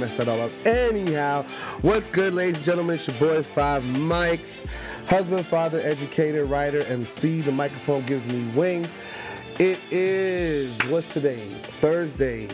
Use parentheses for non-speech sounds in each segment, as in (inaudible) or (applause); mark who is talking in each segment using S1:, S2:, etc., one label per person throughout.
S1: messed that all up. Anyhow, what's good, ladies and gentlemen? It's your boy Five Mics, husband, father, educator, writer, MC. The microphone gives me wings. It is what's today? Thursday,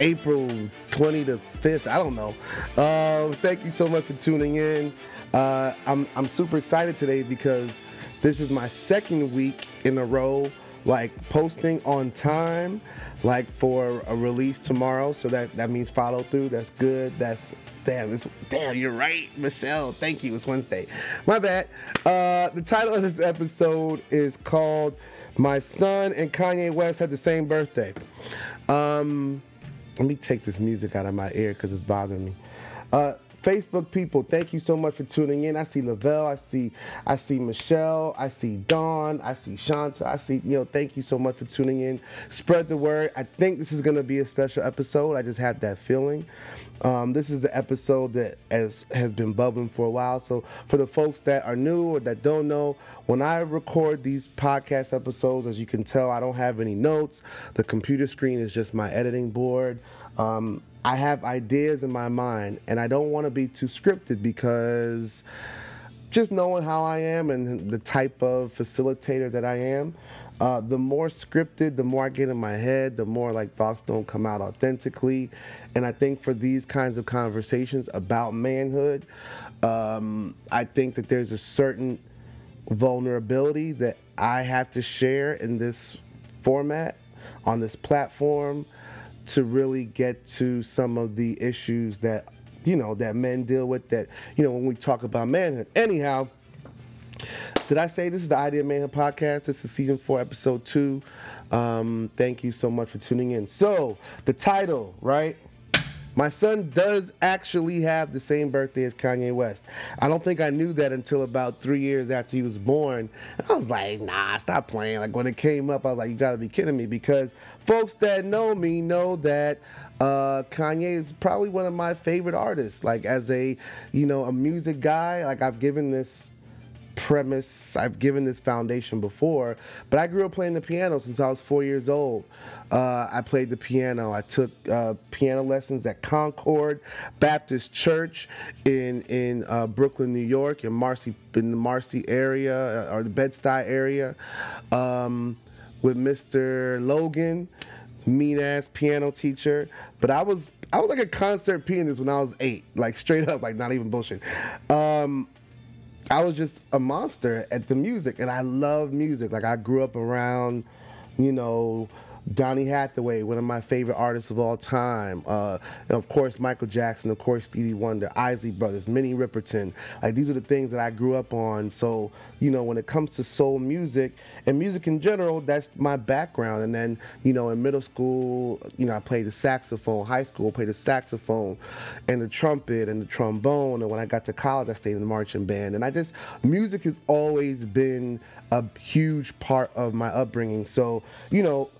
S1: April 20 to 5th. I don't know. Uh, thank you so much for tuning in. Uh, I'm I'm super excited today because this is my second week in a row like posting on time like for a release tomorrow so that that means follow through. That's good. That's damn it's damn you're right michelle. Thank you. It's wednesday. My bad. Uh the title of this episode is called my son and kanye west had the same birthday. Um let me take this music out of my ear because it's bothering me. Uh Facebook people, thank you so much for tuning in. I see Lavelle, I see, I see Michelle, I see Dawn, I see Shanta, I see, you know, thank you so much for tuning in. Spread the word. I think this is gonna be a special episode. I just have that feeling. Um, this is the episode that has has been bubbling for a while. So for the folks that are new or that don't know, when I record these podcast episodes, as you can tell, I don't have any notes. The computer screen is just my editing board. Um, I have ideas in my mind, and I don't want to be too scripted because just knowing how I am and the type of facilitator that I am, uh, the more scripted, the more I get in my head, the more like thoughts don't come out authentically. And I think for these kinds of conversations about manhood, um, I think that there's a certain vulnerability that I have to share in this format on this platform to really get to some of the issues that you know that men deal with that you know when we talk about manhood. Anyhow did i say this is the idea manhood podcast? This is season four episode two. Um, thank you so much for tuning in. So the title right my son does actually have the same birthday as Kanye West. I don't think I knew that until about three years after he was born. And I was like, nah, stop playing. Like when it came up, I was like, you gotta be kidding me. Because folks that know me know that uh, Kanye is probably one of my favorite artists. Like as a, you know, a music guy, like I've given this premise. I've given this foundation before, but I grew up playing the piano since I was four years old. Uh, I played the piano. I took uh, piano lessons at Concord Baptist Church in in uh, Brooklyn, New York, in Marcy in the Marcy area uh, or the Bed Stuy area, um, with Mr. Logan, mean ass piano teacher. But I was I was like a concert pianist when I was eight, like straight up, like not even bullshit. Um, I was just a monster at the music, and I love music. Like I grew up around, you know, Donny Hathaway, one of my favorite artists of all time. Uh, of course, Michael Jackson, of course, Stevie Wonder, Isley Brothers, Minnie Riperton. Like these are the things that I grew up on. So, you know, when it comes to soul music and music in general, that's my background. And then, you know, in middle school, you know, I played the saxophone. High school, played the saxophone and the trumpet and the trombone. And when I got to college, I stayed in the marching band. And I just, music has always been a huge part of my upbringing. So, you know,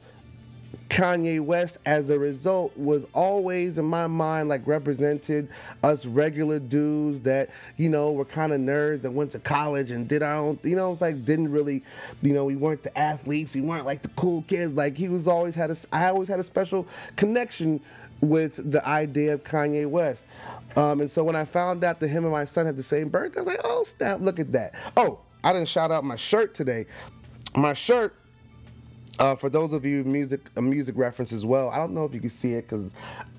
S1: Kanye West, as a result, was always in my mind like represented us regular dudes that you know were kind of nerds that went to college and did our own. You know, it's like didn't really, you know, we weren't the athletes, we weren't like the cool kids. Like he was always had a, I always had a special connection with the idea of Kanye West. Um, and so when I found out that him and my son had the same birthday, I was like, oh snap, look at that. Oh, I didn't shout out my shirt today. My shirt uh, for those of you music a music reference as well, I don't know if you can see it because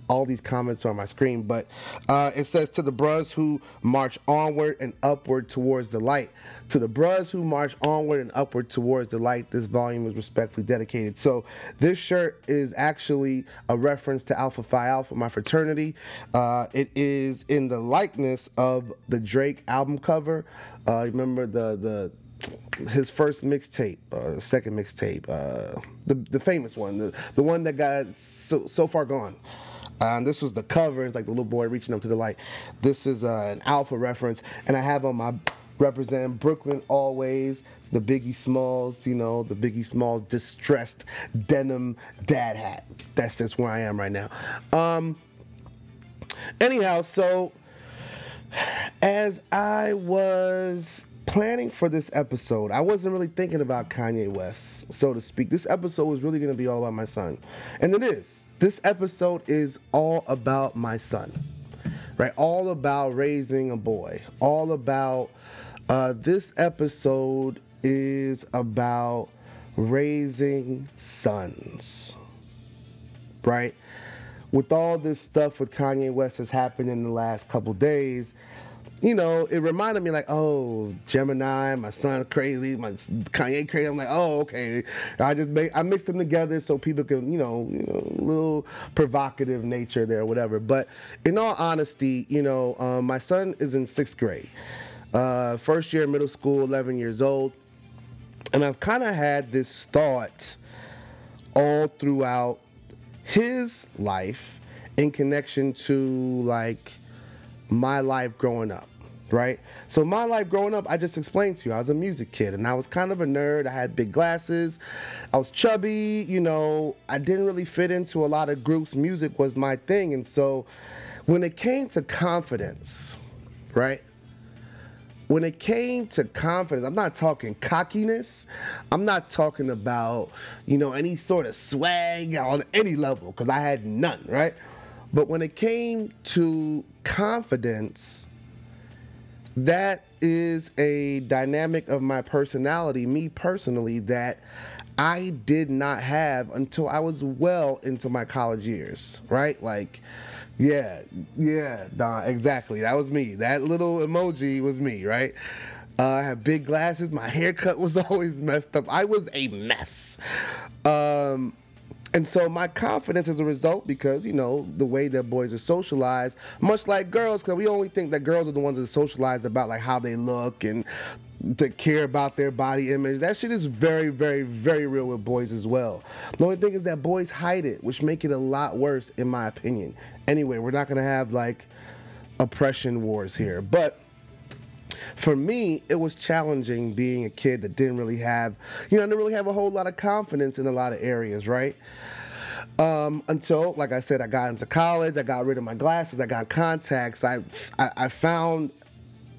S1: all these comments are on my screen, but uh, it says to the bros who march onward and upward towards the light. To the bros who march onward and upward towards the light, this volume is respectfully dedicated. So this shirt is actually a reference to Alpha Phi Alpha, my fraternity. Uh, it is in the likeness of the Drake album cover. Uh, remember the the his first mixtape, uh, second mixtape, uh, the the famous one, the the one that got so so far gone. Um, this was the cover. It's like the little boy reaching up to the light. This is uh, an alpha reference, and I have on my represent Brooklyn always. The Biggie Smalls, you know, the Biggie Smalls distressed denim dad hat. That's just where I am right now. Um, anyhow, so as I was planning for this episode, I wasn't really thinking about Kanye West, so to speak. This episode was really going to be all about my son. And it is. This episode is all about my son, right? All about raising a boy. All about, uh, this episode is about raising sons, right? With all this stuff with Kanye West has happened in the last couple days, you know, it reminded me like, oh, Gemini, my son crazy, my Kanye crazy. I'm like, oh, okay. I just I mixed them together so people can, you know, you know, a little provocative nature there, whatever. But in all honesty, you know, um, my son is in sixth grade, uh, first year middle school, 11 years old, and I've kind of had this thought all throughout his life in connection to like my life growing up right? So my life growing up, I just explained to you, I was a music kid and I was kind of a nerd. I had big glasses. I was chubby, you know, I didn't really fit into a lot of groups. Music was my thing. And so when it came to confidence, right? When it came to confidence, I'm not talking cockiness. I'm not talking about, you know, any sort of swag on any level because I had none, right? But when it came to confidence, that is a dynamic of my personality, me personally, that I did not have until I was well into my college years, right? Like, yeah, yeah, Don, exactly. That was me. That little emoji was me, right? Uh, I had big glasses. My haircut was (laughs) always messed up. I was a mess. Um, and so my confidence as a result, because you know the way that boys are socialized, much like girls, because we only think that girls are the ones that are socialized about like how they look and to care about their body image. That shit is very, very, very real with boys as well. The only thing is that boys hide it, which make it a lot worse, in my opinion. Anyway, we're not gonna have like oppression wars here, but for me, it was challenging being a kid that didn't really have, you know, I didn't really have a whole lot of confidence in a lot of areas, right? Um, until, like I said, I got into college, I got rid of my glasses, I got contacts, I, I, I found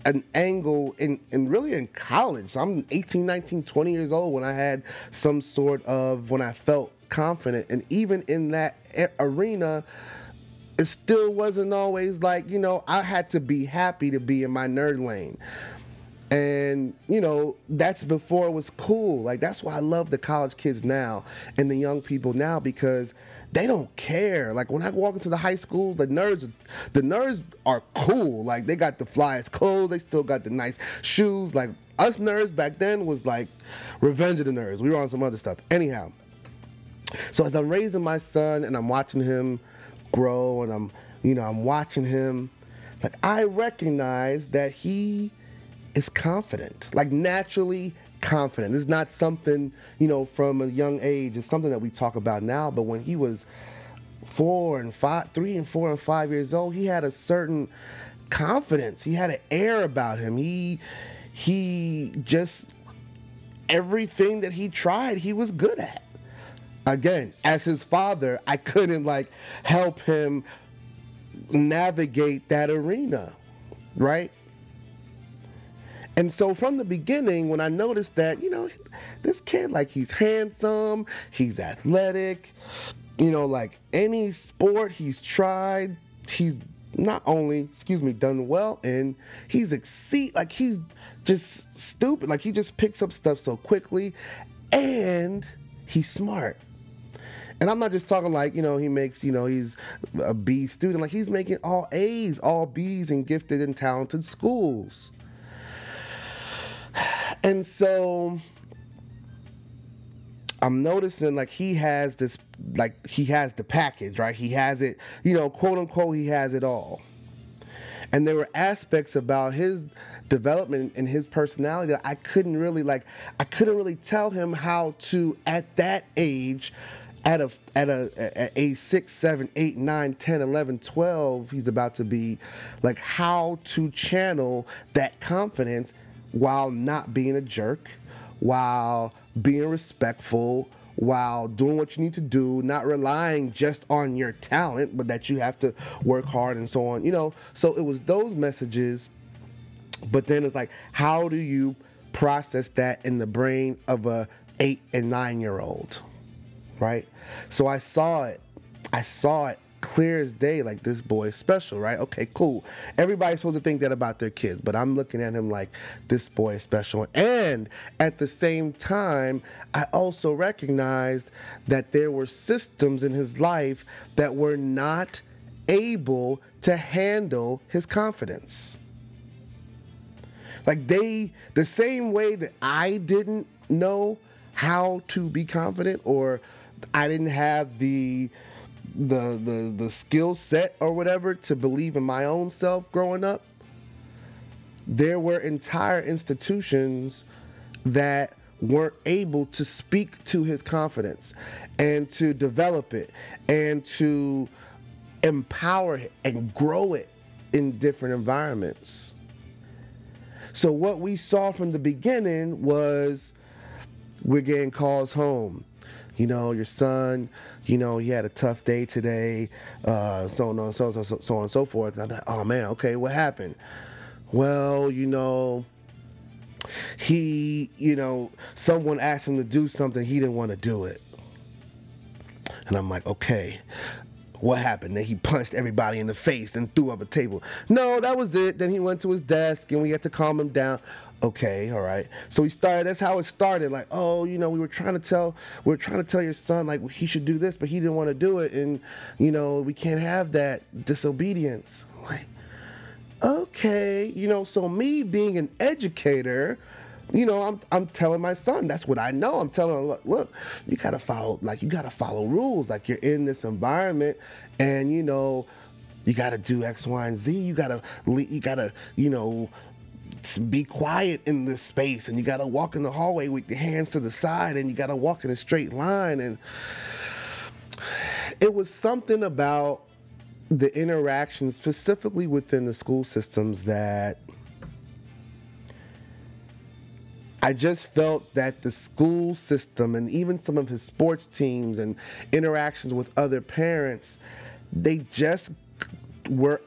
S1: an angle in, in really in college. So I'm 18, 19, 20 years old when I had some sort of, when I felt confident. And even in that arena, it still wasn't always like, you know, I had to be happy to be in my nerd lane. And, you know, that's before it was cool. Like, that's why I love the college kids now and the young people now because they don't care. Like, when I walk into the high school, the nerds, the nerds are cool. Like, they got the flyest clothes, they still got the nice shoes. Like, us nerds back then was like Revenge of the Nerds. We were on some other stuff. Anyhow, so as I'm raising my son and I'm watching him grow and I'm, you know, I'm watching him. Like I recognize that he is confident, like naturally confident. It's not something, you know, from a young age. It's something that we talk about now. But when he was four and five, three and four and five years old, he had a certain confidence. He had an air about him. He he just everything that he tried, he was good at again, as his father, I couldn't like help him navigate that arena, right? And so from the beginning, when I noticed that, you know, this kid, like, he's handsome, he's athletic, you know, like any sport he's tried, he's not only, excuse me, done well in, he's exceed, like, he's just stupid. Like, he just picks up stuff so quickly and he's smart. And I'm not just talking like, you know, he makes, you know, he's a B student. Like he's making all A's, all B's in gifted and talented schools. (sighs) And so I'm noticing like he has this, like he has the package, right? He has it, you know, quote unquote, he has it all. And there were aspects about his development and his personality that I couldn't really like, I couldn't really tell him how to, at that age, at a at a at age 6 7 8 9 10 11 12 he's about to be like how to channel that confidence while not being a jerk while being respectful while doing what you need to do not relying just on your talent but that you have to work hard and so on you know so it was those messages But then it's like, how do you process that in the brain of a eight and nine year old? Right? So I saw it. I saw it clear as day like this boy is special right okay cool everybody's supposed to think that about their kids but i'm looking at him like this boy is special and at the same time i also recognized that there were systems in his life that were not able to handle his confidence like they, the same way that I didn't know how to be confident or I didn't have the the the the skill set or whatever to believe in my own self growing up there were entire institutions that weren't able to speak to his confidence and to develop it and to empower it and grow it in different environments so what we saw from the beginning was we're getting calls home. You know, your son, you know, he had a tough day today, uh, so on and so, so, so, so on and so forth. And I'm like, oh man, okay, what happened? Well, you know, he, you know, someone asked him to do something, he didn't want to do it. And I'm like, okay, what happened? Then he punched everybody in the face and threw up a table. No, that was it. Then he went to his desk and we had to calm him down. Okay, all right. So we started. That's how it started. Like, oh, you know, we were trying to tell, we are trying to tell your son like he should do this, but he didn't want to do it, and you know, we can't have that disobedience. Like, okay, you know. So me being an educator, you know, I'm I'm telling my son that's what I know. I'm telling him, look, look, you gotta follow like you gotta follow rules. Like you're in this environment, and you know, you gotta do X, Y, and Z. You gotta you gotta you know be quiet in this space and you got to walk in the hallway with your hands to the side and you got to walk in a straight line and it was something about the interaction specifically within the school systems that I just felt that the school system and even some of his sports teams and interactions with other parents, they just were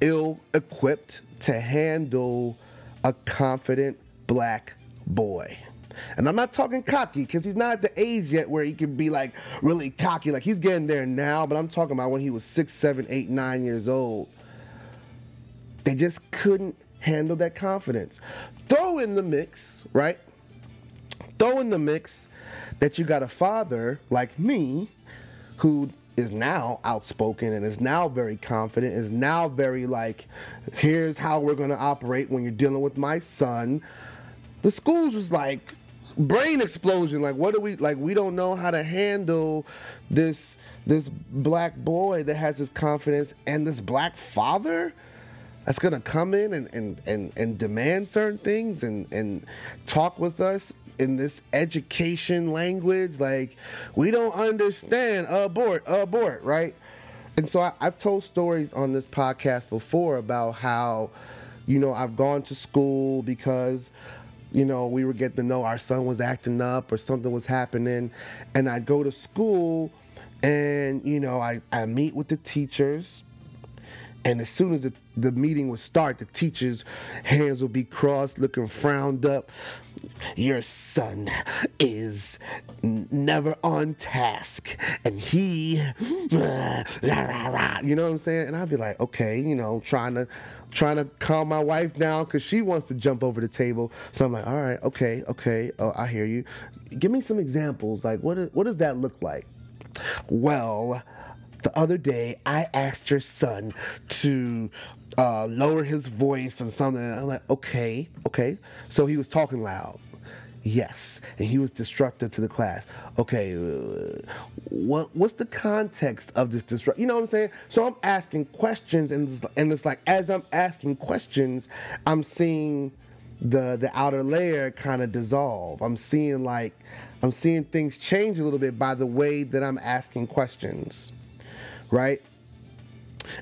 S1: ill equipped to handle a confident black boy. And I'm not talking cocky because he's not at the age yet where he can be like really cocky. Like he's getting there now, but I'm talking about when he was six, seven, eight, nine years old. They just couldn't handle that confidence. Throw in the mix, right? Throw in the mix that you got a father like me who is now outspoken and is now very confident, is now very like, here's how we're gonna operate when you're dealing with my son. The schools was like brain explosion. Like, what do we like? We don't know how to handle this this black boy that has his confidence and this black father that's gonna come in and, and, and, and demand certain things and, and talk with us in this education language. Like, we don't understand abort, abort, right? And so I, I've told stories on this podcast before about how, you know, I've gone to school because you know, we were getting to know our son was acting up or something was happening. And I'd go to school and, you know, I, I meet with the teachers and as soon as the, the meeting would start, the teacher's hands would be crossed, looking frowned up. Your son is never on task, and he, rah, rah, rah, you know what I'm saying? And I'd be like, okay, you know, trying to, trying to calm my wife down because she wants to jump over the table. So I'm like, all right, okay, okay, oh, I hear you. Give me some examples. Like, what, what does that look like? Well, the other day I asked your son to uh, lower his voice and something. And I'm like, okay, okay. So he was talking loud. Yes, and he was destructive to the class. Okay, uh, what what's the context of this disrupt? You know what I'm saying? So I'm asking questions, and and it's like as I'm asking questions, I'm seeing the the outer layer kind of dissolve. I'm seeing like I'm seeing things change a little bit by the way that I'm asking questions right?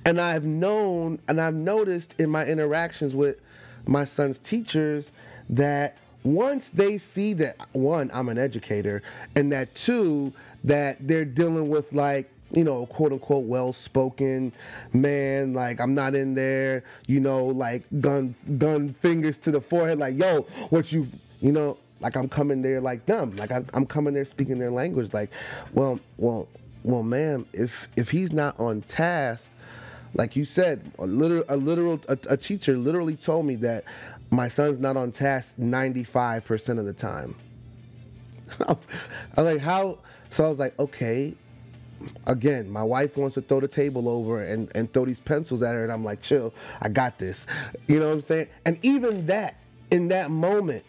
S1: And I've known and I've noticed in my interactions with my son's teachers that once they see that one, I'm an educator, and that two, that they're dealing with like you know, quote unquote, well spoken man. Like I'm not in there, you know, like gun gun fingers to the forehead, like yo, what you, you know, like I'm coming there like them, like I'm, I'm coming there speaking their language. Like, well, well, well, ma'am, if if he's not on task, like you said, a literal, a literal, a, a teacher literally told me that my son's not on task 95% of the time. (laughs) I was, I was like, how? So I was like, okay, again, my wife wants to throw the table over and, and throw these pencils at her, and I'm like, chill, I got this. You know what I'm saying? And even that, in that moment,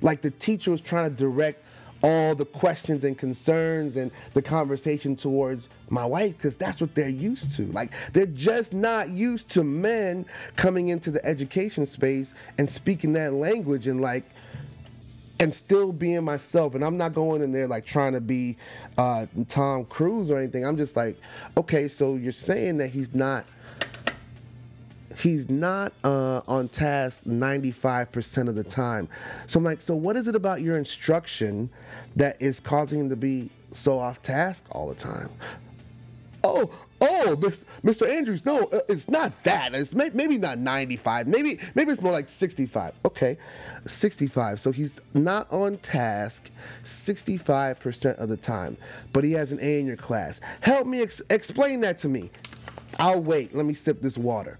S1: like the teacher was trying to direct all the questions and concerns and the conversation towards my wife because that's what they're used to. Like they're just not used to men coming into the education space and speaking that language and like and still being myself. And I'm not going in there like trying to be uh, Tom Cruise or anything. I'm just like, okay, so you're saying that he's not he's not uh, on task 95% of the time. So I'm like, so what is it about your instruction that is causing him to be so off task all the time? Oh, oh, Mr. Andrews, no, uh, it's not that. It's may- maybe not 95. Maybe maybe it's more like 65. Okay, 65. So he's not on task 65% of the time, but he has an A in your class. Help me ex- explain that to me. I'll wait. Let me sip this water.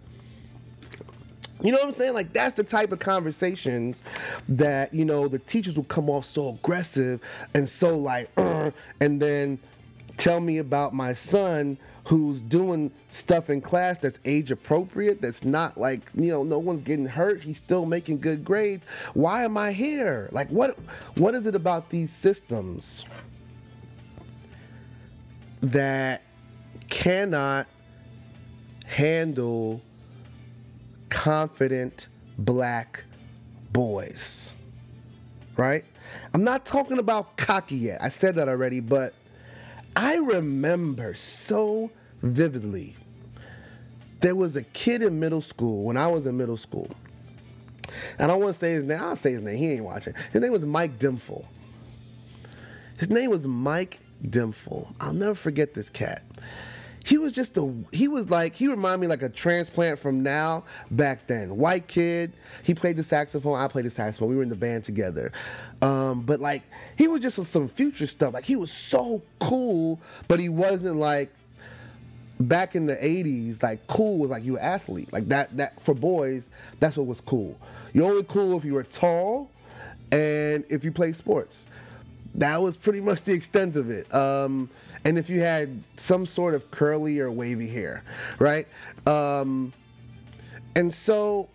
S1: You know what I'm saying? Like that's the type of conversations that you know the teachers will come off so aggressive and so like, (clears throat) and then tell me about my son who's doing stuff in class that's age appropriate that's not like you know no one's getting hurt. He's still making good grades. Why am i here? Like what what is it about these systems that cannot handle confident black boys. Right? I'm not talking about cocky yet. I said that already, but I remember so vividly there was a kid in middle school when I was in middle school. And I don't want to say his name. I'll say his name. He ain't watching. His name was Mike Dimful. His name was Mike Dimful. I'll never forget this cat he was just a he was like he reminded me like a transplant from now back then. White kid he played the saxophone i played the saxophone we were in the band together. Um, but like he was just some future stuff like he was so cool but he wasn't like back in the 80s like cool was like you athlete like that that for boys that's what was cool. You're only cool if you were tall and if you play sports that was pretty much the extent of it. Um, and if you had some sort of curly or wavy hair, right? Um, and so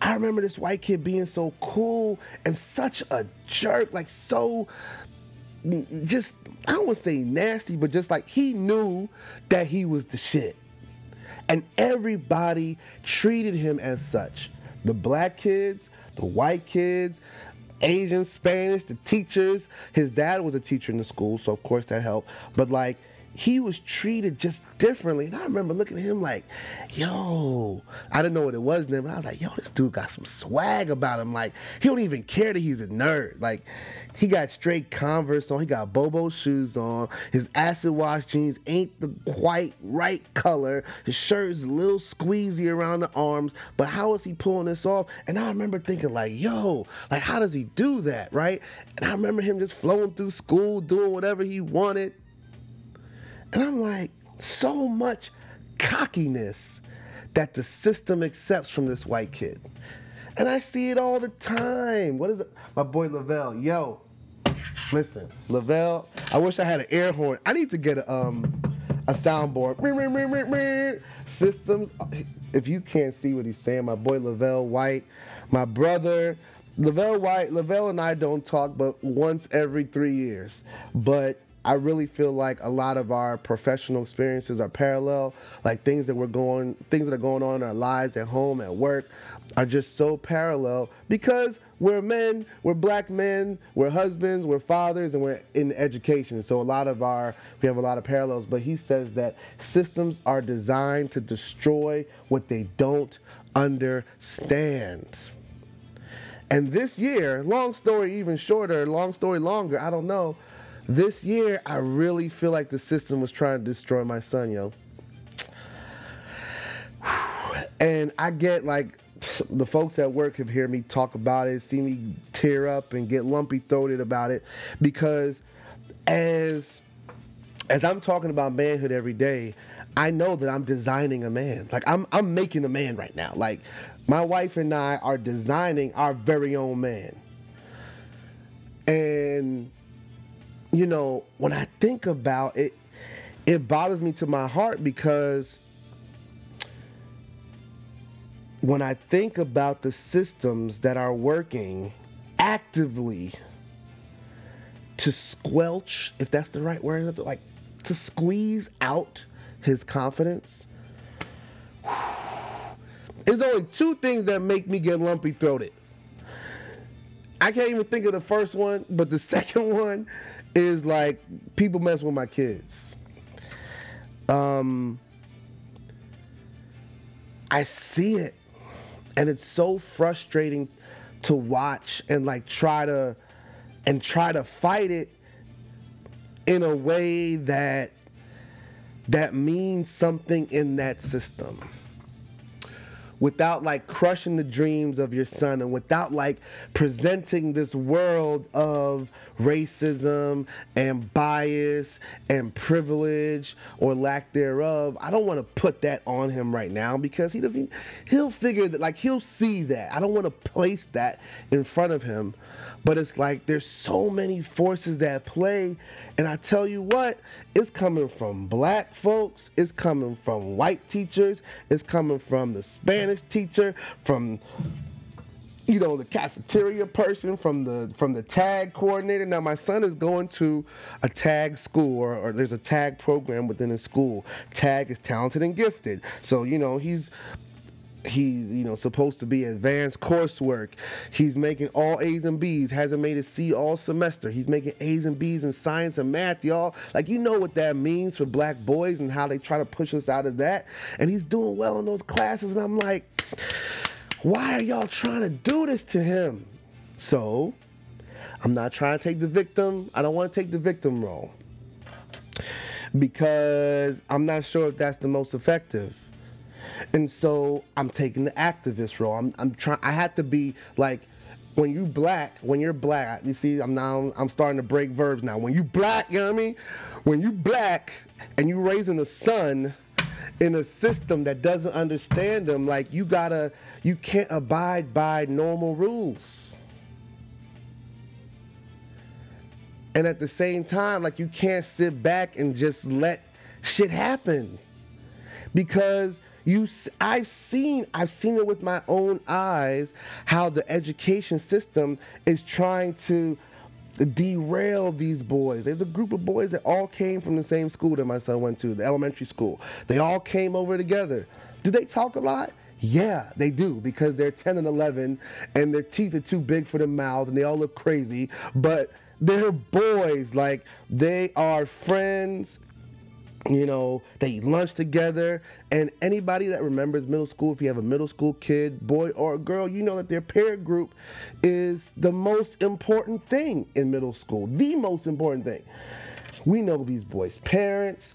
S1: I remember this white kid being so cool and such a jerk, like so just, I don't want to say nasty, but just like he knew that he was the shit. And everybody treated him as such. The black kids, the white kids, Asian, Spanish, the teachers. His dad was a teacher in the school, so of course that helped. But like he was treated just differently. And I remember looking at him like, yo, I didn't know what it was then, but I was like, yo, this dude got some swag about him. Like, he don't even care that he's a nerd. Like, he got straight Converse on, he got Bobo shoes on, his acid wash jeans ain't the quite right color, his shirt is a little squeezy around the arms, but how is he pulling this off? And I remember thinking, like, yo, like, how does he do that, right? And I remember him just flowing through school, doing whatever he wanted and I'm like, so much cockiness that the system accepts from this white kid. And I see it all the time. What is it? My boy Lavelle, yo, listen, Lavelle, I wish I had an air horn. I need to get a um a soundboard. Systems. If you can't see what he's saying, my boy Lavelle White, my brother. Lavelle White, Lavelle and I don't talk but once every three years. But I really feel like a lot of our professional experiences are parallel. Like things that we're going, things that are going on in our lives at home, at work, are just so parallel because we're men, we're black men, we're husbands, we're fathers, and we're in education. So a lot of our, we have a lot of parallels. But he says that systems are designed to destroy what they don't understand. And this year, long story even shorter, long story longer, I don't know this year I really feel like the system was trying to destroy my son, yo. And I get like the folks at work have heard me talk about it, see me tear up and get lumpy throated about it because as as I'm talking about manhood every day, I know that I'm designing a man. Like I'm I'm making a man right now. Like my wife and I are designing our very own man. And you know, when I think about it, it bothers me to my heart because when I think about the systems that are working actively to squelch, if that's the right word, like to squeeze out his confidence. There's only two things that make me get lumpy throated. I can't even think of the first one, but the (laughs) second one is like people mess with my kids. Um, I see it, and it's so frustrating to watch and like try to and try to fight it in a way that that means something in that system without like crushing the dreams of your son and without like presenting this world of racism and bias and privilege or lack thereof i don't want to put that on him right now because he doesn't he'll figure that like he'll see that. I don't want to place that in front of him but it's like there's so many forces that play. And i tell you what it's coming from black folks it's coming from white teachers it's coming from the spanish teacher from you know the cafeteria person from the from the tag coordinator. Now my son is going to a tag school or, or there's a tag program within a school. Tag is talented and gifted. So you know he's he you know supposed to be advanced coursework. He's making all a's and b's hasn't made a c all semester. He's making a's and b's in science and math y'all. Like you know what that means for black boys and how they try to push us out of that? And he's doing well in those classes and i'm like why are y'all trying to do this to him? So i'm not trying to take the victim. I don't want to take the victim role. Because i'm not sure if that's the most effective and so I'm taking the activist role. I'm, I'm trying. I had to be like, when you black, when you're black, you see, I'm now I'm starting to break verbs now. When you black, you know what I mean? When you black and you raising a son in a system that doesn't understand them, like you gotta, you can't abide by normal rules. And at the same time, like you can't sit back and just let shit happen because you, I've seen, I've seen it with my own eyes how the education system is trying to derail these boys. There's a group of boys that all came from the same school that my son went to, the elementary school. They all came over together. Do they talk a lot? Yeah, they do because they're 10 and 11 and their teeth are too big for their mouth and they all look crazy, but they're boys. Like they are friends you know they eat lunch together. And anybody that remembers middle school if you have a middle school kid boy or girl you know that their peer group is the most important thing in middle school. The most important thing. We know these boys parents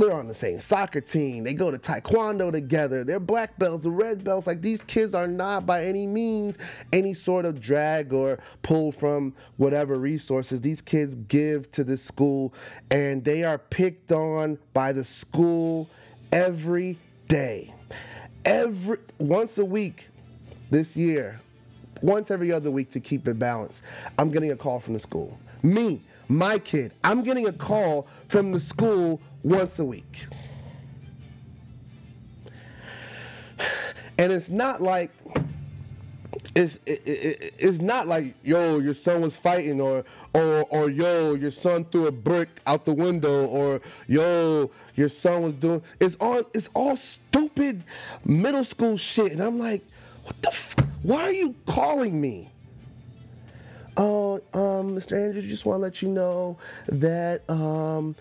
S1: they're on the same soccer team. They go to taekwondo together. They're black belts, red belts. Like these kids are not by any means any sort of drag or pull from whatever resources. These kids give to the school and they are picked on by the school every day. Every once a week this year, once every other week to keep it balanced. I'm getting a call from the school. Me, my kid, I'm getting a call from the school once a week. And it's not like it's it, it, it's not like yo your son was fighting or or or yo your son threw a brick out the window or yo your son was doing it's all it's all stupid middle school shit and I'm like what the f- why are you calling me oh um Mr. Andrews just want to let you know that um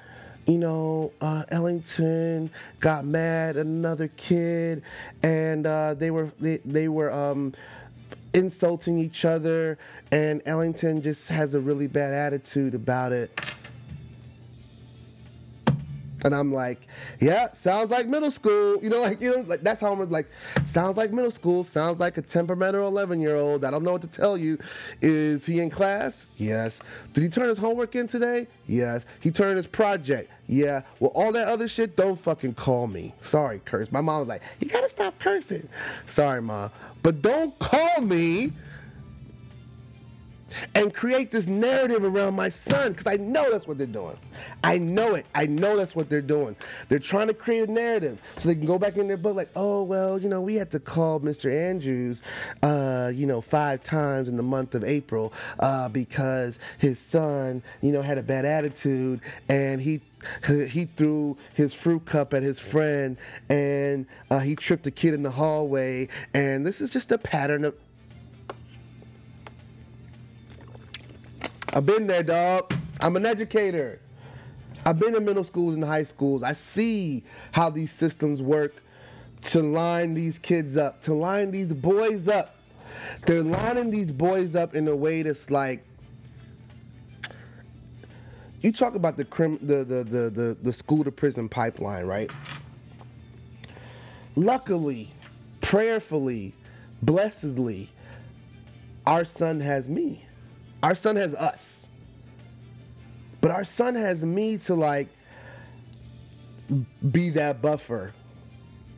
S1: you know, uh, Ellington got mad at another kid, and uh, they were they, they were um, insulting each other, and Ellington just has a really bad attitude about it. And I'm like, yeah, sounds like middle school. You know, like you know, like that's how I'm like, sounds like middle school. Sounds like a temperamental 11 year old. I don't know what to tell you. Is he in class? Yes. Did he turn his homework in today? Yes. He turned his project. Yeah. Well, all that other shit, don't fucking call me. Sorry, curse. My mom was like, you gotta stop cursing. Sorry, mom, but don't call me and create this narrative around my son because I know that's what they're doing. I know it. I know that's what they're doing. They're trying to create a narrative so they can go back in their book like, oh well, you know, we had to call Mr. Andrews, uh, you know, five times in the month of April uh, because his son, you know, had a bad attitude and he he threw his fruit cup at his friend and uh, he tripped a kid in the hallway and this is just a pattern of I've been there, dog. I'm an educator. I've been in middle schools and high schools. I see how these systems work to line these kids up, to line these boys up. They're lining these boys up in a way that's like you talk about the crim the the the the, the school to prison pipeline, right? Luckily, prayerfully, blessedly, our son has me. Our son has us. But our son has me to like be that buffer.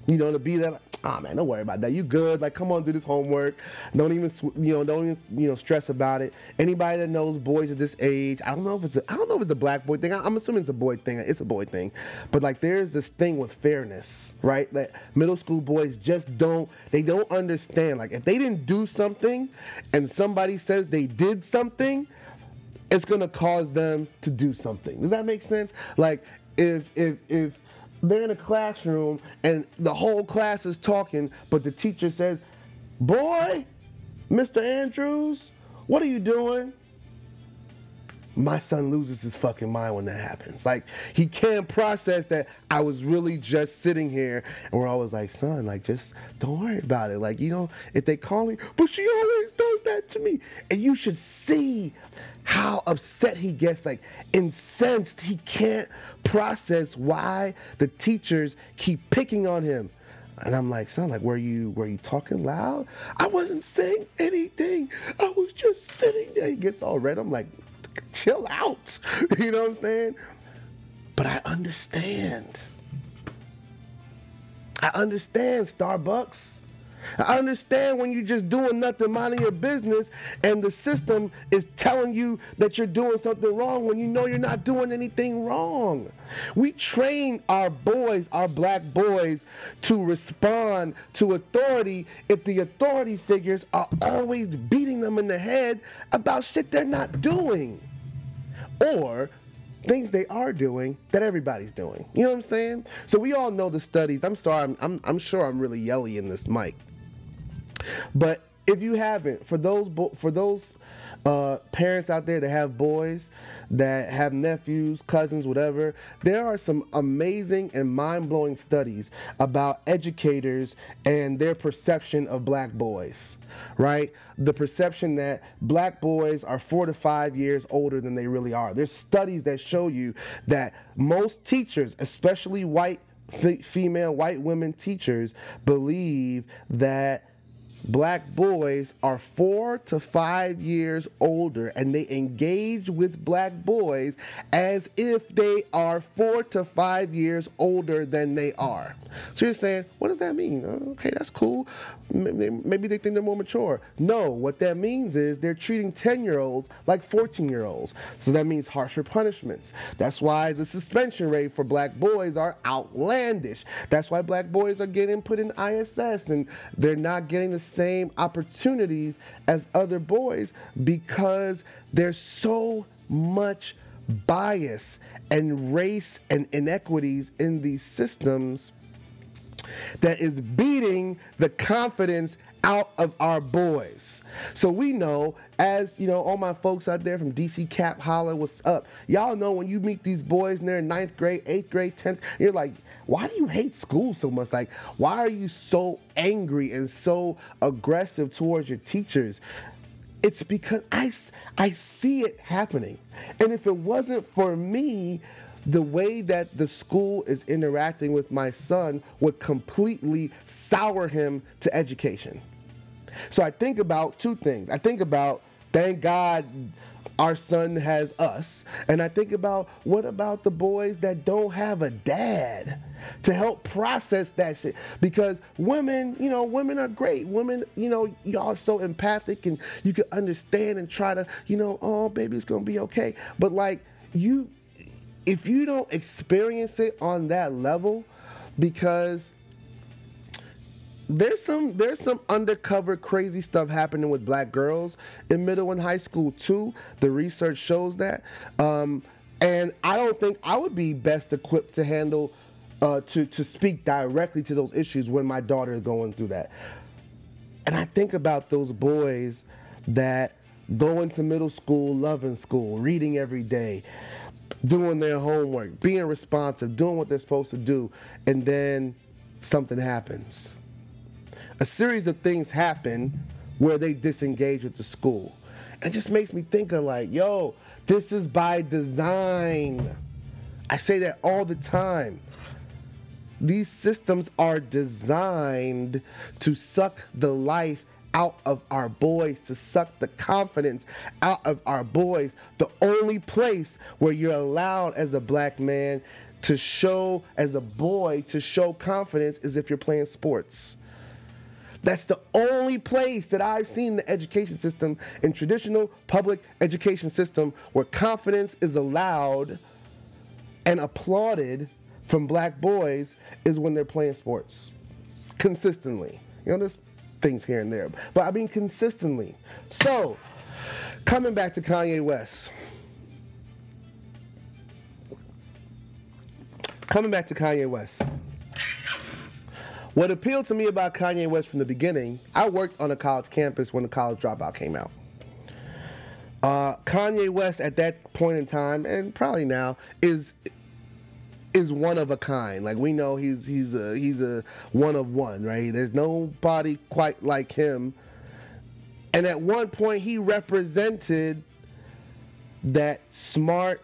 S1: You know, to be that ah oh man, don't worry about that. You good? Like, come on, do this homework. Don't even you know, don't even you know stress about it. Anybody that knows boys at this age, I don't know if it's a, I don't know if it's a black boy thing. I'm assuming it's a boy thing. It's a boy thing, but like there's this thing with fairness, right? That middle school boys just don't they don't understand. Like if they didn't do something, and somebody says they did something, it's gonna cause them to do something. Does that make sense? Like if if if they're in a classroom and the whole class is talking, but the teacher says, Boy, Mr. Andrews, what are you doing? My son loses his fucking mind when that happens. Like he can't process that I was really just sitting here and we're always like, son, like just don't worry about it. Like, you know, if they call me, but she always does that to me. And you should see how upset he gets, like incensed. He can't process why the teachers keep picking on him. And I'm like, son, like, were you were you talking loud? I wasn't saying anything. I was just sitting there. He gets all red. I'm like, chill out. (laughs) You know what I'm saying? But I understand. I understand Starbucks. I understand when you're just doing nothing, minding your business, and the system is telling you that you're doing something wrong when you know you're not doing anything wrong. We train our boys, our black boys, to respond to authority if the authority figures are always beating them in the head about shit they're not doing or things they are doing that everybody's doing. You know what I'm saying? So we all know the studies. I'm sorry, I'm, I'm, I'm sure I'm really yelly in this mic. But if you haven't, for those for those uh, parents out there that have boys, that have nephews, cousins, whatever, there are some amazing and mind blowing studies about educators and their perception of black boys, right? The perception that black boys are four to five years older than they really are. There's studies that show you that most teachers, especially white female white women teachers believe that black boys are four to five years older and they engage with black boys as if they are four to five years older than they are. So you're saying, what does that mean? Oh, okay, that's cool. Maybe they think they're more mature. No, what that means is they're treating 10 year olds like 14 year olds. So that means harsher punishments. That's why the suspension rate for black boys are outlandish. That's why black boys are getting put in ISS and they're not getting the same opportunities as other boys because there's so much bias and race and inequities in these systems that is beating the confidence out of our boys. So we know, as you know, all my folks out there from DC Cap Holla, what's up? Y'all know when you meet these boys and they're in ninth grade, eighth grade, tenth, you're like, why do you hate school so much? Like, why are you so angry and so aggressive towards your teachers? It's because I, I see it happening. And if it wasn't for me, the way that the school is interacting with my son would completely sour him to education. So I think about two things. I think about, thank God our son has us. And I think about what about the boys that don't have a dad to help process that shit? Because women, you know, women are great. Women, you know, y'all are so empathic and you can understand and try to, you know, oh, baby, it's gonna be okay. But like, you, if you don't experience it on that level, because there's some there's some undercover crazy stuff happening with black girls in middle and high school too. The research shows that, um, and I don't think I would be best equipped to handle uh, to to speak directly to those issues when my daughter is going through that. And I think about those boys that go into middle school, loving school, reading every day, doing their homework, being responsive, doing what they're supposed to do, and then something happens a series of things happen where they disengage with the school. And It just makes me think of like, yo, this is by design. I say that all the time. These systems are designed to suck the life out of our boys, to suck the confidence out of our boys. The only place where you're allowed as a black man to show, as a boy, to show confidence is if you're playing sports. That's the only place that I've seen the education system in traditional public education system where confidence is allowed and applauded from black boys is when they're playing sports consistently. You know, there's things here and there, but I mean consistently. So, coming back to Kanye West. Coming back to Kanye West. What appealed to me about Kanye West from the beginning, I worked on a college campus when the college dropout came out. Uh, Kanye West at that point in time, and probably now, is is one of a kind. Like we know he's he's a he's a one of one, right? There's nobody quite like him. And at one point he represented that smart,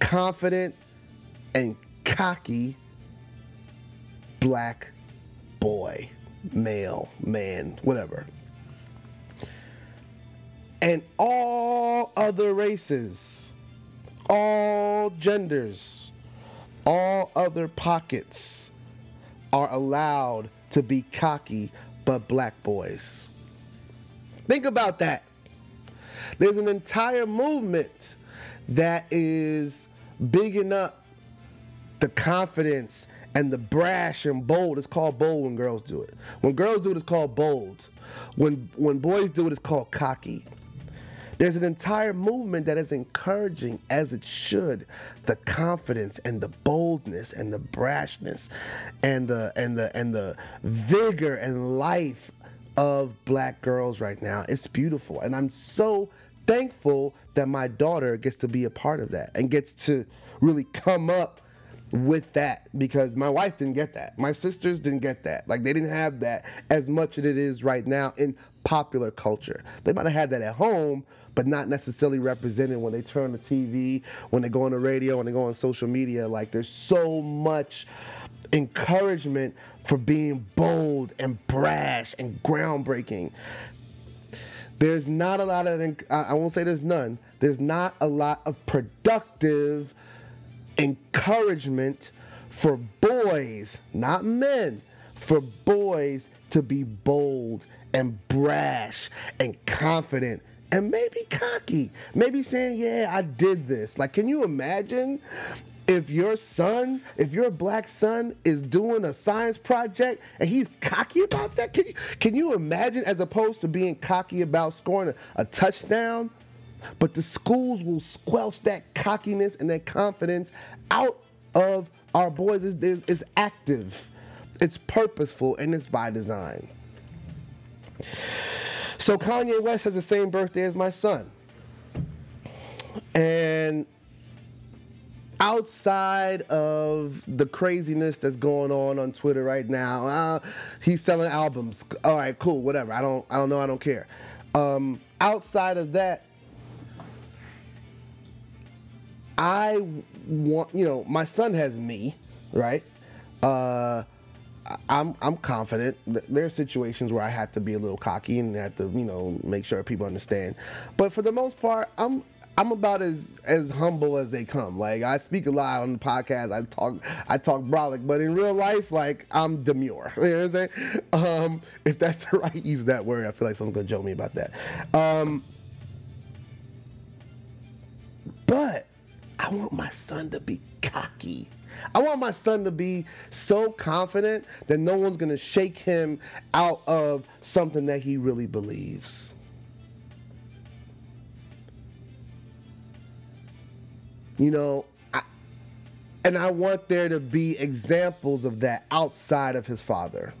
S1: confident, and cocky black boy, male, man, whatever. And all other races, all genders, all other pockets are allowed to be cocky but black boys. Think about that. There's an entire movement that is bigging up the confidence and the brash and bold is called bold when girls do it. When girls do it, it's called bold. When when boys do it, it's called cocky. There's an entire movement that is encouraging, as it should, the confidence and the boldness and the brashness and the and the and the vigor and life of black girls right now. It's beautiful. And I'm so thankful that my daughter gets to be a part of that and gets to really come up with that because my wife didn't get that. My sisters didn't get that. Like they didn't have that as much as it is right now in popular culture. They might have had that at home, but not necessarily represented when they turn the TV, when they go on the radio, when they go on social media. Like there's so much encouragement for being bold and brash and groundbreaking. There's not a lot of, I won't say there's none, there's not a lot of productive encouragement for boys, not men, for boys to be bold and brash and confident and maybe cocky. Maybe saying, Yeah, I did this. Like, can you imagine if your son, if your black son is doing a science project and he's cocky about that? Can you, can you imagine as opposed to being cocky about scoring a, a touchdown? But the schools will squelch that cockiness and that confidence out of our boys. It's, it's active. It's purposeful and it's by design. So Kanye West has the same birthday as my son. And outside of the craziness that's going on on Twitter right now, uh, he's selling albums. All right, cool, whatever. I don't, I don't know. I don't care. Um, outside of that, I want, you know, my son has me, right? Uh, I'm I'm confident. There are situations where I have to be a little cocky and have to, you know, make sure people understand. But for the most part, I'm I'm about as as humble as they come. Like I speak a lot on the podcast. I talk I talk brolic, but in real life, like I'm demure. (laughs) You know what I'm saying? Um, if that's the (laughs) right use of that word, I feel like someone's gonna joke me about that. Um, but I want my son to be cocky. I want my son to be so confident that no one's gonna shake him out of something that he really believes. You know, I, and I want there to be examples of that outside of his father,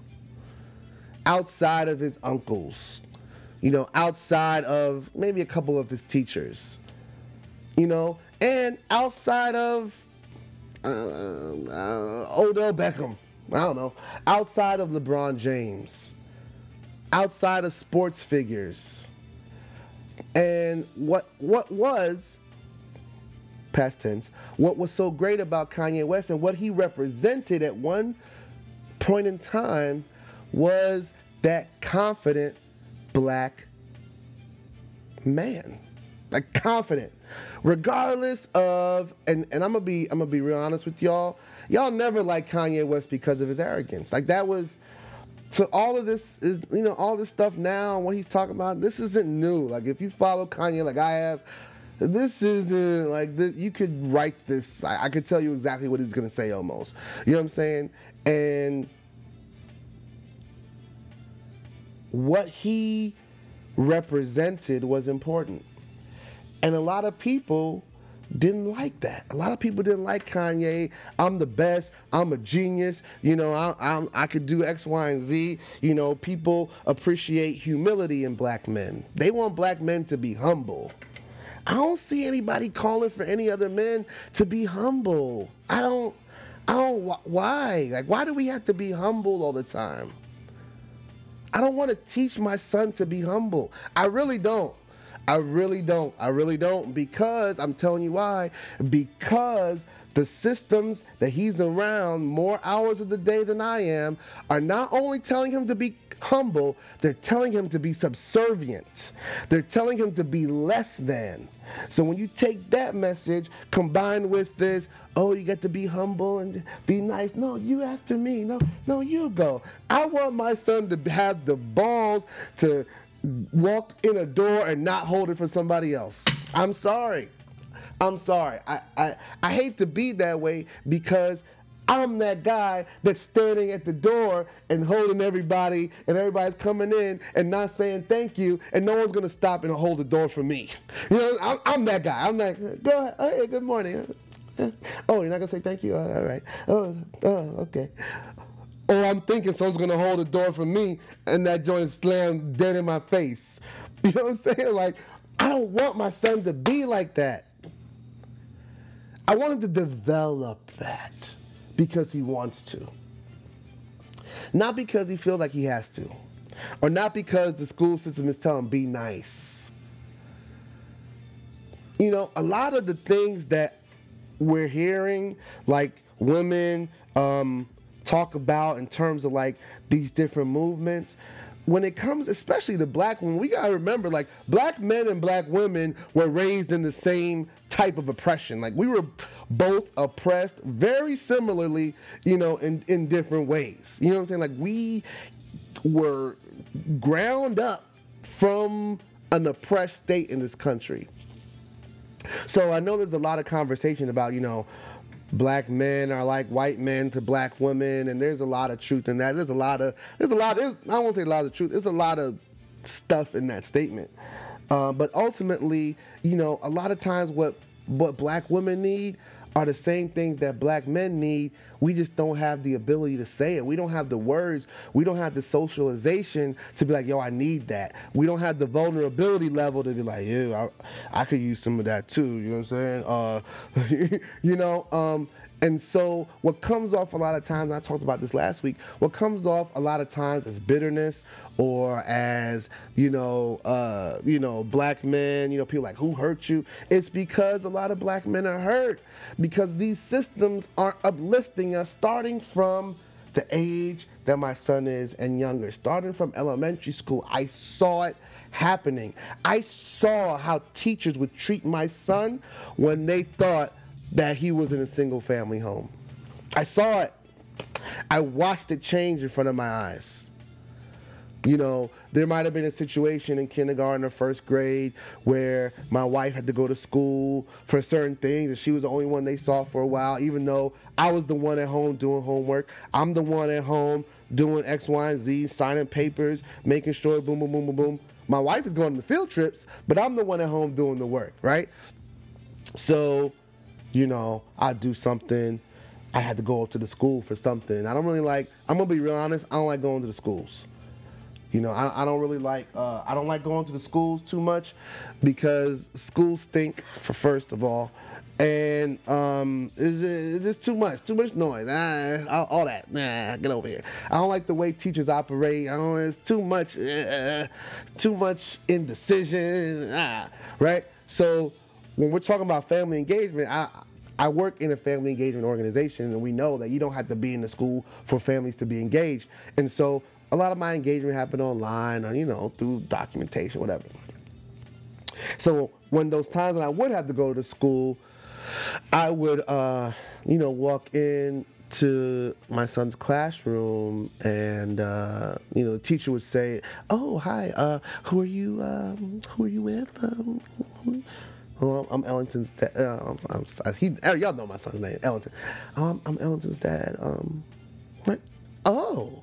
S1: outside of his uncles, you know, outside of maybe a couple of his teachers, you know, and outside of uh, uh, Odell Beckham. I don't know. Outside of LeBron James, outside of sports figures, and what what was past tense, what was so great about Kanye West and what he represented at one point in time was that confident black man. Like confident. Regardless of and, and I'm gonna be I'm gonna be real honest with y'all. Y'all never liked Kanye West because of his arrogance. Like that was so all of this is you know all this stuff now what he's talking about this isn't new like if you follow kanye like i have this isn't like this, you could write this. I, I could tell you exactly what he's gonna say almost. You know what I'm saying? And what he represented was important. And a lot of people didn't like that. A lot of people didn't like Kanye. I'm the best. I'm a genius. You know, I, I, I could do X, Y, and Z. You know, people appreciate humility in black men. They want black men to be humble. I don't see anybody calling for any other men to be humble. I don't. I don't. Why? Like, why do we have to be humble all the time? I don't want to teach my son to be humble. I really don't. I really don't. I really don't because I'm telling you why. Because the systems that he's around more hours of the day than I am are not only telling him to be humble, they're telling him to be subservient. They're telling him to be less than. So when you take that message combined with this, oh, you got to be humble and be nice. No, you after me. No, no, you go. I want my son to have the balls to walk in a door and not hold it for somebody else. I'm sorry. I'm sorry. I, I, I hate to be that way because I'm that guy that's standing at the door and holding everybody, and everybody's coming in and not saying thank you, and no one's gonna stop and hold the door for me. You know, I'm, I'm that guy. I'm like, go ahead. Oh, hey, good morning. Oh, you're not gonna say thank you? All right. Oh, oh, okay. Or I'm thinking someone's gonna hold the door for me, and that joint slams dead in my face. (laughs) You know what I'm saying? Like, I don't want my son to be like that. I want him to develop that because he wants to. Not because he feels like he has to. Or not because the school system is telling him be nice. You know, a lot of the things that we're hearing, like women um, talk about in terms of like these different movements, when it comes especially to black women, we gotta remember like black men and black women were raised in the same type of oppression. Like we were both oppressed very similarly, you know, in, in different ways. You know what I'm saying? Like we were ground up from an oppressed state in this country. So I know there's a lot of conversation about, you know, black men are like white men to black women, and there's a lot of truth in that. There's a lot of there's a lot. There's, I won't say a lot of truth. There's a lot of stuff in that statement. Uh, but ultimately, you know, a lot of times what what black women need are the same things that black men need. We just don't have the ability to say it. We don't have the words. We don't have the socialization to be like, yo, I need that. We don't have the vulnerability level to be like, yeah, I, I could use some of that too. You know what I'm saying? Uh, (laughs) you know, um, and so, what comes off a lot of times, I talked about this last week, what comes off a lot of times as bitterness or as, you know, uh, you know, black men, you know, people like, who hurt you? It's because a lot of black men are hurt because these systems aren't uplifting us starting from the age that my son is and younger. Starting from elementary school, I saw it happening. I saw how teachers would treat my son when they thought that he was in a single family home. I saw it. I watched it change in front of my eyes. You know, there might have been a situation in kindergarten or first grade where my wife had to go to school for certain things and she was the only one they saw for a while, even though I was the one at home doing homework. I'm the one at home doing X, Y, and Z, signing papers, making sure boom, boom, boom, boom, boom. My wife is going to the field trips, but I'm the one at home doing the work, right? So you know, I'd do something. I had to go up to the school for something. I don't really like. I'm gonna be real honest. I don't like going to the schools. You know, I, I don't really like. Uh, I don't like going to the schools too much because schools stink. For first of all, and um, it's, it's just too much, too much noise. Ah, all that. Nah, get over here. I don't like the way teachers operate. I don't. It's too much. Uh, too much indecision. Ah, right. So when we're talking about family engagement, I I work in a family engagement organization, and we know that you don't have to be in the school for families to be engaged. And so, a lot of my engagement happened online, or you know, through documentation, whatever. So when those times when I would have to go to school, I would, uh, you know, walk in to my son's classroom, and uh, you know, the teacher would say, "Oh, hi. Uh, who are you? Um, who are you with? Um, who, Oh, I'm Ellington's dad. Uh, I'm, uh, y'all know my son's name, Ellington. Um, I'm Ellington's dad. Um, oh,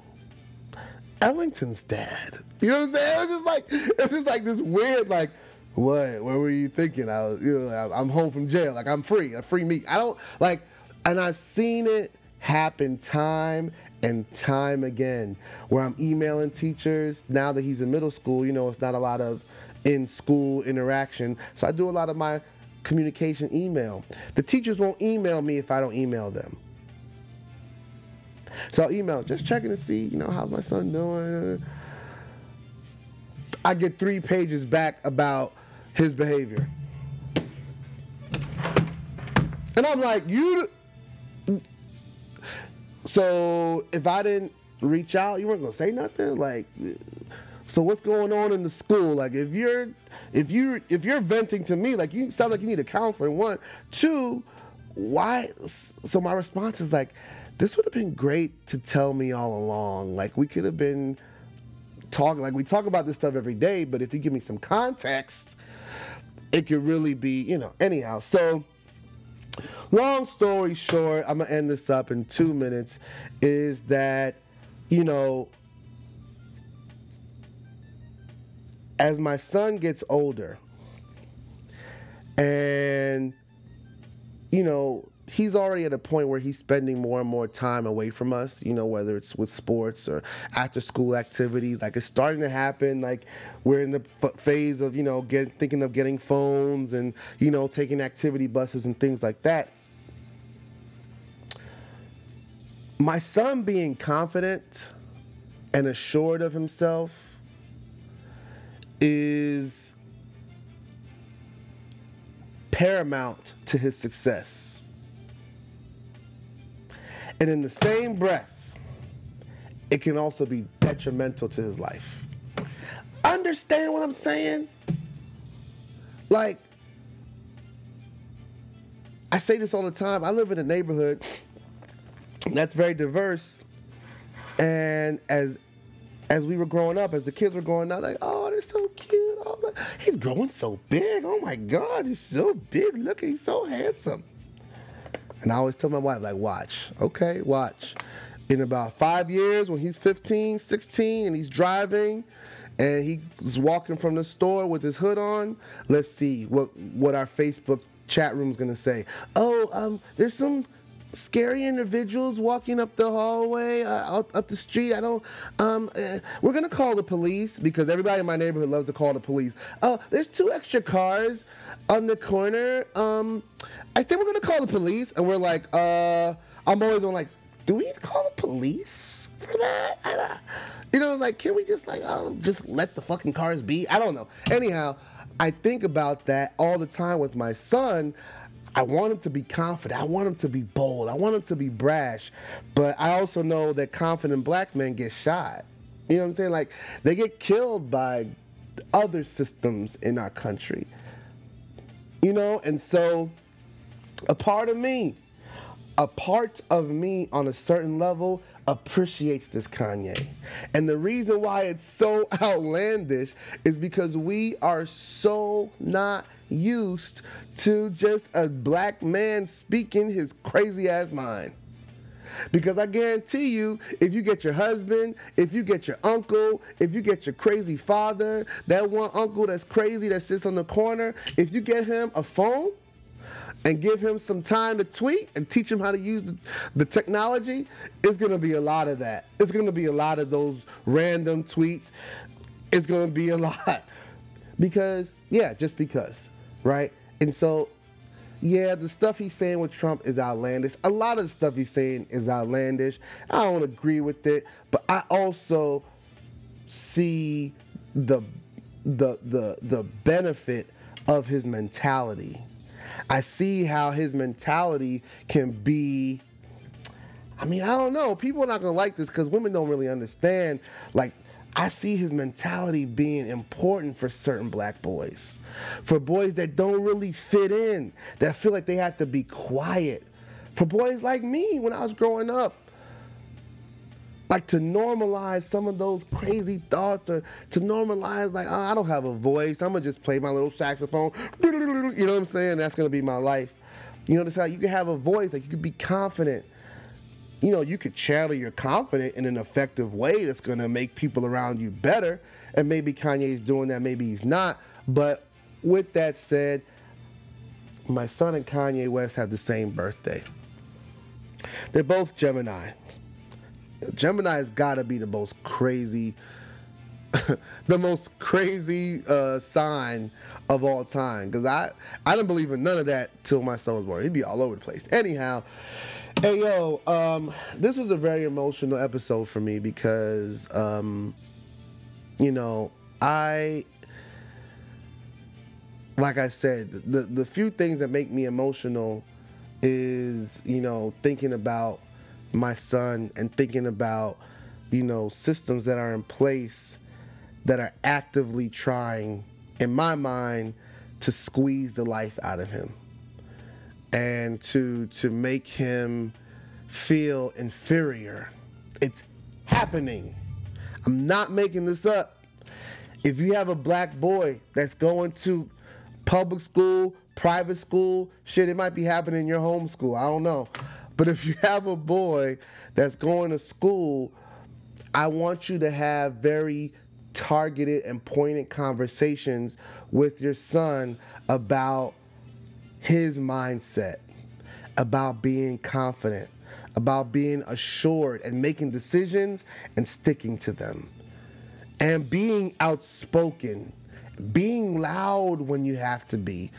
S1: Ellington's dad. You know what I'm saying? It was just like, it was just like this weird, like, what? What were you thinking? I was, you know, I'm home from jail. Like, I'm free. I free me. I don't like, and I've seen it happen time and time again where I'm emailing teachers now that he's in middle school. You know, it's not a lot of in school interaction. So I do a lot of my communication email. The teachers won't email me if I don't email them. So I'll email, just checking to see, you know, how's my son doing. I get three pages back about his behavior. And I'm like, you. So if I didn't reach out, you weren't gonna say nothing. Like, so what's going on in the school? Like if you're if you if you're venting to me, like you sound like you need a counselor. One, two, why? So my response is like, this would have been great to tell me all along. Like we could have been talking. Like we talk about this stuff every day, but if you give me some context, it could really be, you know. Anyhow, so long story short, I'm gonna end this up in two minutes. Is that you know as my son gets older and you know he's already at a point where he's spending more and more time away from us you know whether it's with sports or after school activities. Like it's starting to happen. Like we're in the phase of you know get, thinking of getting phones and you know taking activity buses and things like that. My son being confident and assured of himself is paramount to his success. And in the same breath, it can also be detrimental to his life. Understand what I'm saying? Like, I say this all the time. I live in a neighborhood that's very diverse. And as as we were growing up, as the kids were growing up, like, oh, they're so cute. Oh, he's growing so big. Oh my God, he's so big. Look, he's so handsome. And I always tell my wife, like, watch, okay, watch. In about five years, when he's 15, 16, and he's driving, and he's walking from the store with his hood on, let's see what what our Facebook chat room's gonna say, "Oh, um, there's some scary individuals walking up the hallway, uh, up, up the street. I don't. Um, uh, we're gonna call the police because everybody in my neighborhood loves to call the police. Oh, there's two extra cars on the corner. Um, I think we're gonna call the police, and we're like, uh, I'm always on like, do we need to call the police for that? Uh, you know, like, can we just like, oh, just let the fucking cars be? I don't know. Anyhow, I think about that all the time with my son. I want him to be confident. I want him to be bold. I want him to be brash. But I also know that confident black men get shot. You know what I'm saying? Like they get killed by other systems in our country. You know, and so a part of me, a part of me on a certain level appreciates this Kanye. And the reason why it's so (laughs) outlandish is because we are so not used to just a black man speaking his crazy ass mind. Because I guarantee you, if you get your husband, if you get your uncle, if you get your crazy father, that one uncle that's crazy that sits on the corner, if you get him a phone and give him some time to tweet and teach him how to use the, technology, it's gonna be a lot of that. It's gonna be a lot of those random tweets. It's gonna be a lot. Because, yeah, just because right? And so, yeah, the stuff he's saying with Trump is outlandish. A lot of the stuff he's saying is outlandish. I don't agree with it, but I also see the the the the benefit of his mentality. I see how his mentality can be I mean, I don't know. People are not gonna like this because women don't really understand like I see his mentality being important for certain black boys. For boys that don't really fit in, that feel like they have to be quiet. For boys like me when I was growing up, like to normalize some of those crazy thoughts or to normalize like oh, I don't have a voice. I'm gonna just play my little saxophone. You know what I'm saying? That's gonna be my life. You know, this how you can have a voice, like you can be confident you know, you could channel your confidence in an effective way that's going to make people around you better. And maybe Kanye's doing that, maybe he's not. But with that said, my son and Kanye West have the same birthday. They're both Gemini. Gemini's got to be the most crazy, (laughs) the most crazy uh, sign of all time. Because I, I didn't believe in none of that till my son was born. He'd be all over the place. Anyhow, Hey yo, um, this was a very emotional episode for me because, um, you know, I, like I said, the the few things that make me emotional is you know thinking about my son and thinking about you know systems that are in place that are actively trying, in my mind, to squeeze the life out of him and to to make him feel inferior. It's happening. I'm not making this up. If you have a black boy that's going to public school, private school, shit, it might be happening in your home school. I don't know. But if you have a boy that's going to school, I want you to have very targeted and pointed conversations with your son about his mindset, about being confident, about being assured and making decisions and sticking to them, and being outspoken, being loud when you have to be,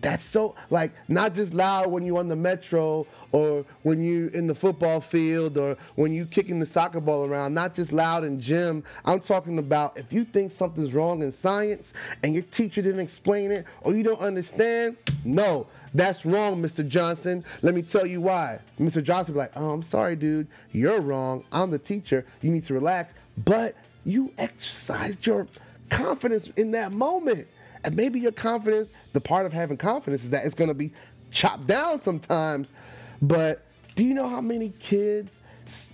S1: that's so like not just loud when you're on the metro or when you're in the football field or when you kicking the soccer ball around. Not just loud in gym. I'm talking about if you think something's wrong in science and your teacher didn't explain it or you don't understand. No, that's wrong, Mr. Johnson. Let me tell you why. Mr. Johnson be like, oh, I'm sorry, dude. You're wrong. I'm the teacher. You need to relax. But you exercised your confidence in that moment. And maybe your confidence, the part of having confidence is that it's going to be chopped down sometimes. But do you know how many kids,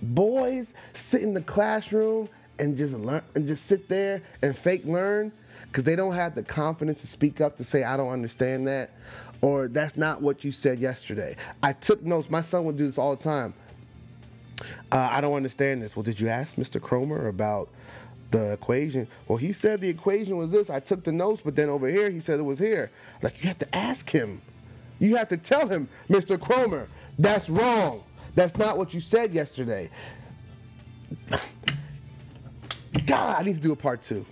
S1: boys, sit in the classroom and just learn and just sit there and fake learn because they don't have the confidence to speak up to say, I don't understand that, or that's not what you said yesterday. I took notes. My son would do this all the time. Uh, I don't understand this. Well, did you ask Mr. Cromer about the equation. Well, he said the equation was this. I took the notes, but then over here he said it was here. Like you have to ask him. You have to tell him, Mr. Cromer, that's wrong. That's not what you said yesterday. God, I need to do a part two.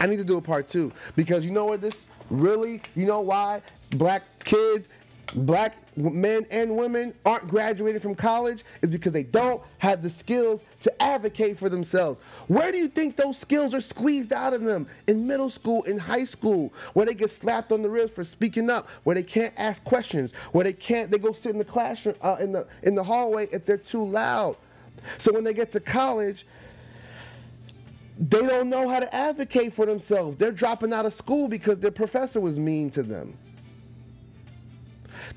S1: I need to do a part two because you know where this really, you know why black kids, black men and women aren't graduating from college is because they don't have the skills to advocate for themselves. Where do you think those skills are squeezed out of them? In middle school, in high school, where they get slapped on the wrist for speaking up, where they can't ask questions, where they can't, they go sit in the classroom, uh, in the in the hallway if they're too loud. So when they get to college, they don't know how to advocate for themselves. They're dropping out of school because their professor was mean to them.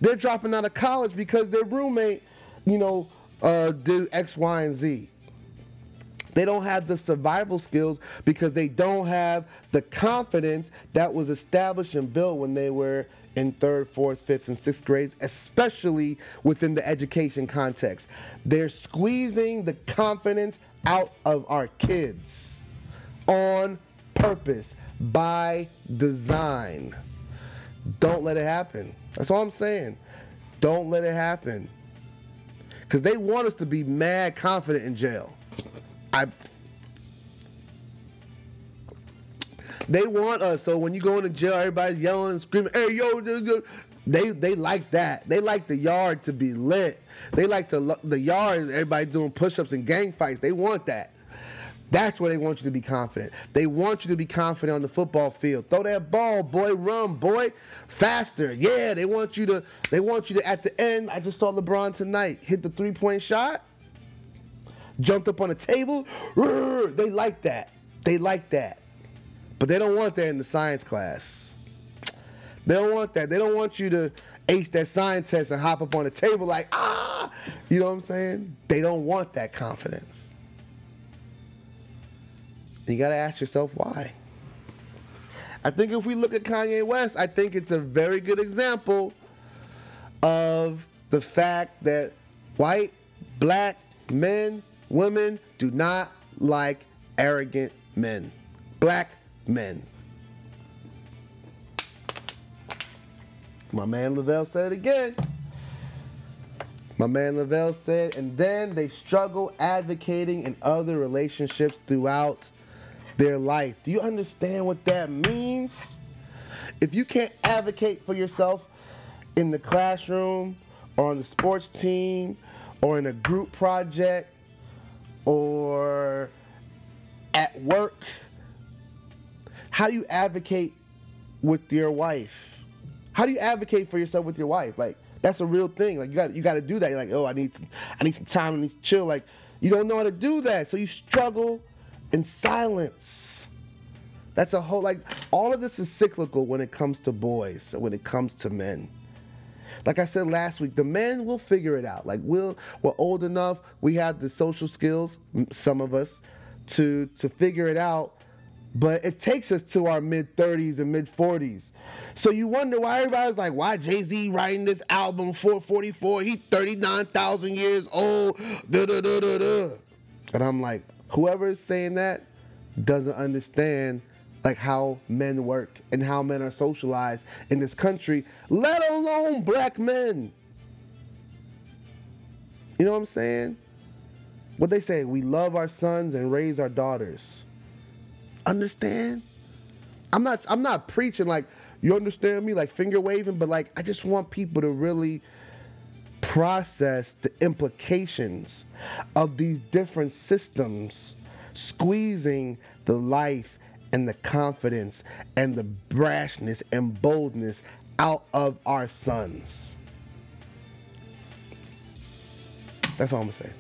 S1: They're dropping out of college because their roommate, you know, uh, X, Y, and Z. They don't have the survival skills because they don't have the confidence that was established and built when they were in third, fourth, fifth, and sixth grades, especially within the education context. They're squeezing the confidence out of our kids on purpose by design. Don't let it happen. That's all I'm saying. Don't let it happen. Because they want us to be mad confident in jail. I. They want us so when you go into jail, everybody's yelling and screaming, "Hey, yo!" They they like that. They like the yard to be lit. They like the the yard. Everybody doing push-ups and gang fights. They want that. That's where they want you to be confident. They want you to be confident on the football field. Throw that ball, boy, run, boy, faster. Yeah, they want you to. They want you to. At the end, I just saw LeBron tonight hit the three-point shot, jumped up on a table. They like that. They like that, but they don't want that in the science class. They don't want that. They don't want you to ace that science test and hop up on the table like ah. You know what I'm saying? They don't want that confidence. You got to ask yourself why. I think if we look at Kanye West, I think it's a very good example of the fact that white, black men, women do not like arrogant men. Black men. My man Lavelle said it again. My man Lavelle said, and then they struggle advocating in other relationships throughout their life. Do you understand what that means? If you can't advocate for yourself in the classroom or on the sports team or in a group project or at work, how do you advocate with your wife? How do you advocate for yourself with your wife? Like that's a real thing. Like you got you got to do that. You're like, oh, I need some, I need some time. I need to chill. Like you don't know how to do that, so you struggle in silence. That's a whole, like, all of this is cyclical when it comes to boys, when it comes to men. Like I said last week, the men will figure it out. Like, we'll, we're old enough, we have the social skills, some of us, to, to figure it out. But it takes us to our mid 30s and mid 40s. So you wonder why everybody's like, why Jay Z writing this album 444? He 39,000 years old. And I'm like, whoever is saying that doesn't understand like how men work and how men are socialized in this country, let alone black men. You know what I'm saying? What they say, we love our sons and raise our daughters. Understand? I'm not I'm not preaching like you understand me like finger waving, but like I just want people to really process the implications of these different systems squeezing the life and the confidence and the brashness and boldness out of our sons. That's all I'm gonna say.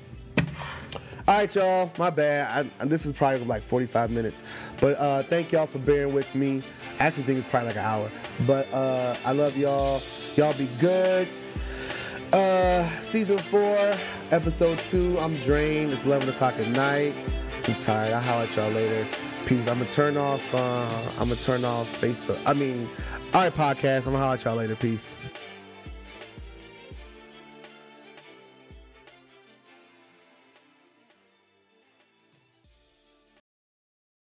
S1: All right, y'all. My bad. I, this is probably like 45 minutes, but uh, thank y'all for bearing with me. I actually think it's probably like an hour, but uh, I love y'all. Y'all be good. Uh, season four, episode two. I'm drained. It's 11 o'clock at night. I'm tired. I'll holler at y'all later. Peace. I'm gonna turn off. Uh, I'm gonna turn off Facebook. I mean, all right, podcast. I'm gonna holler at y'all later. Peace.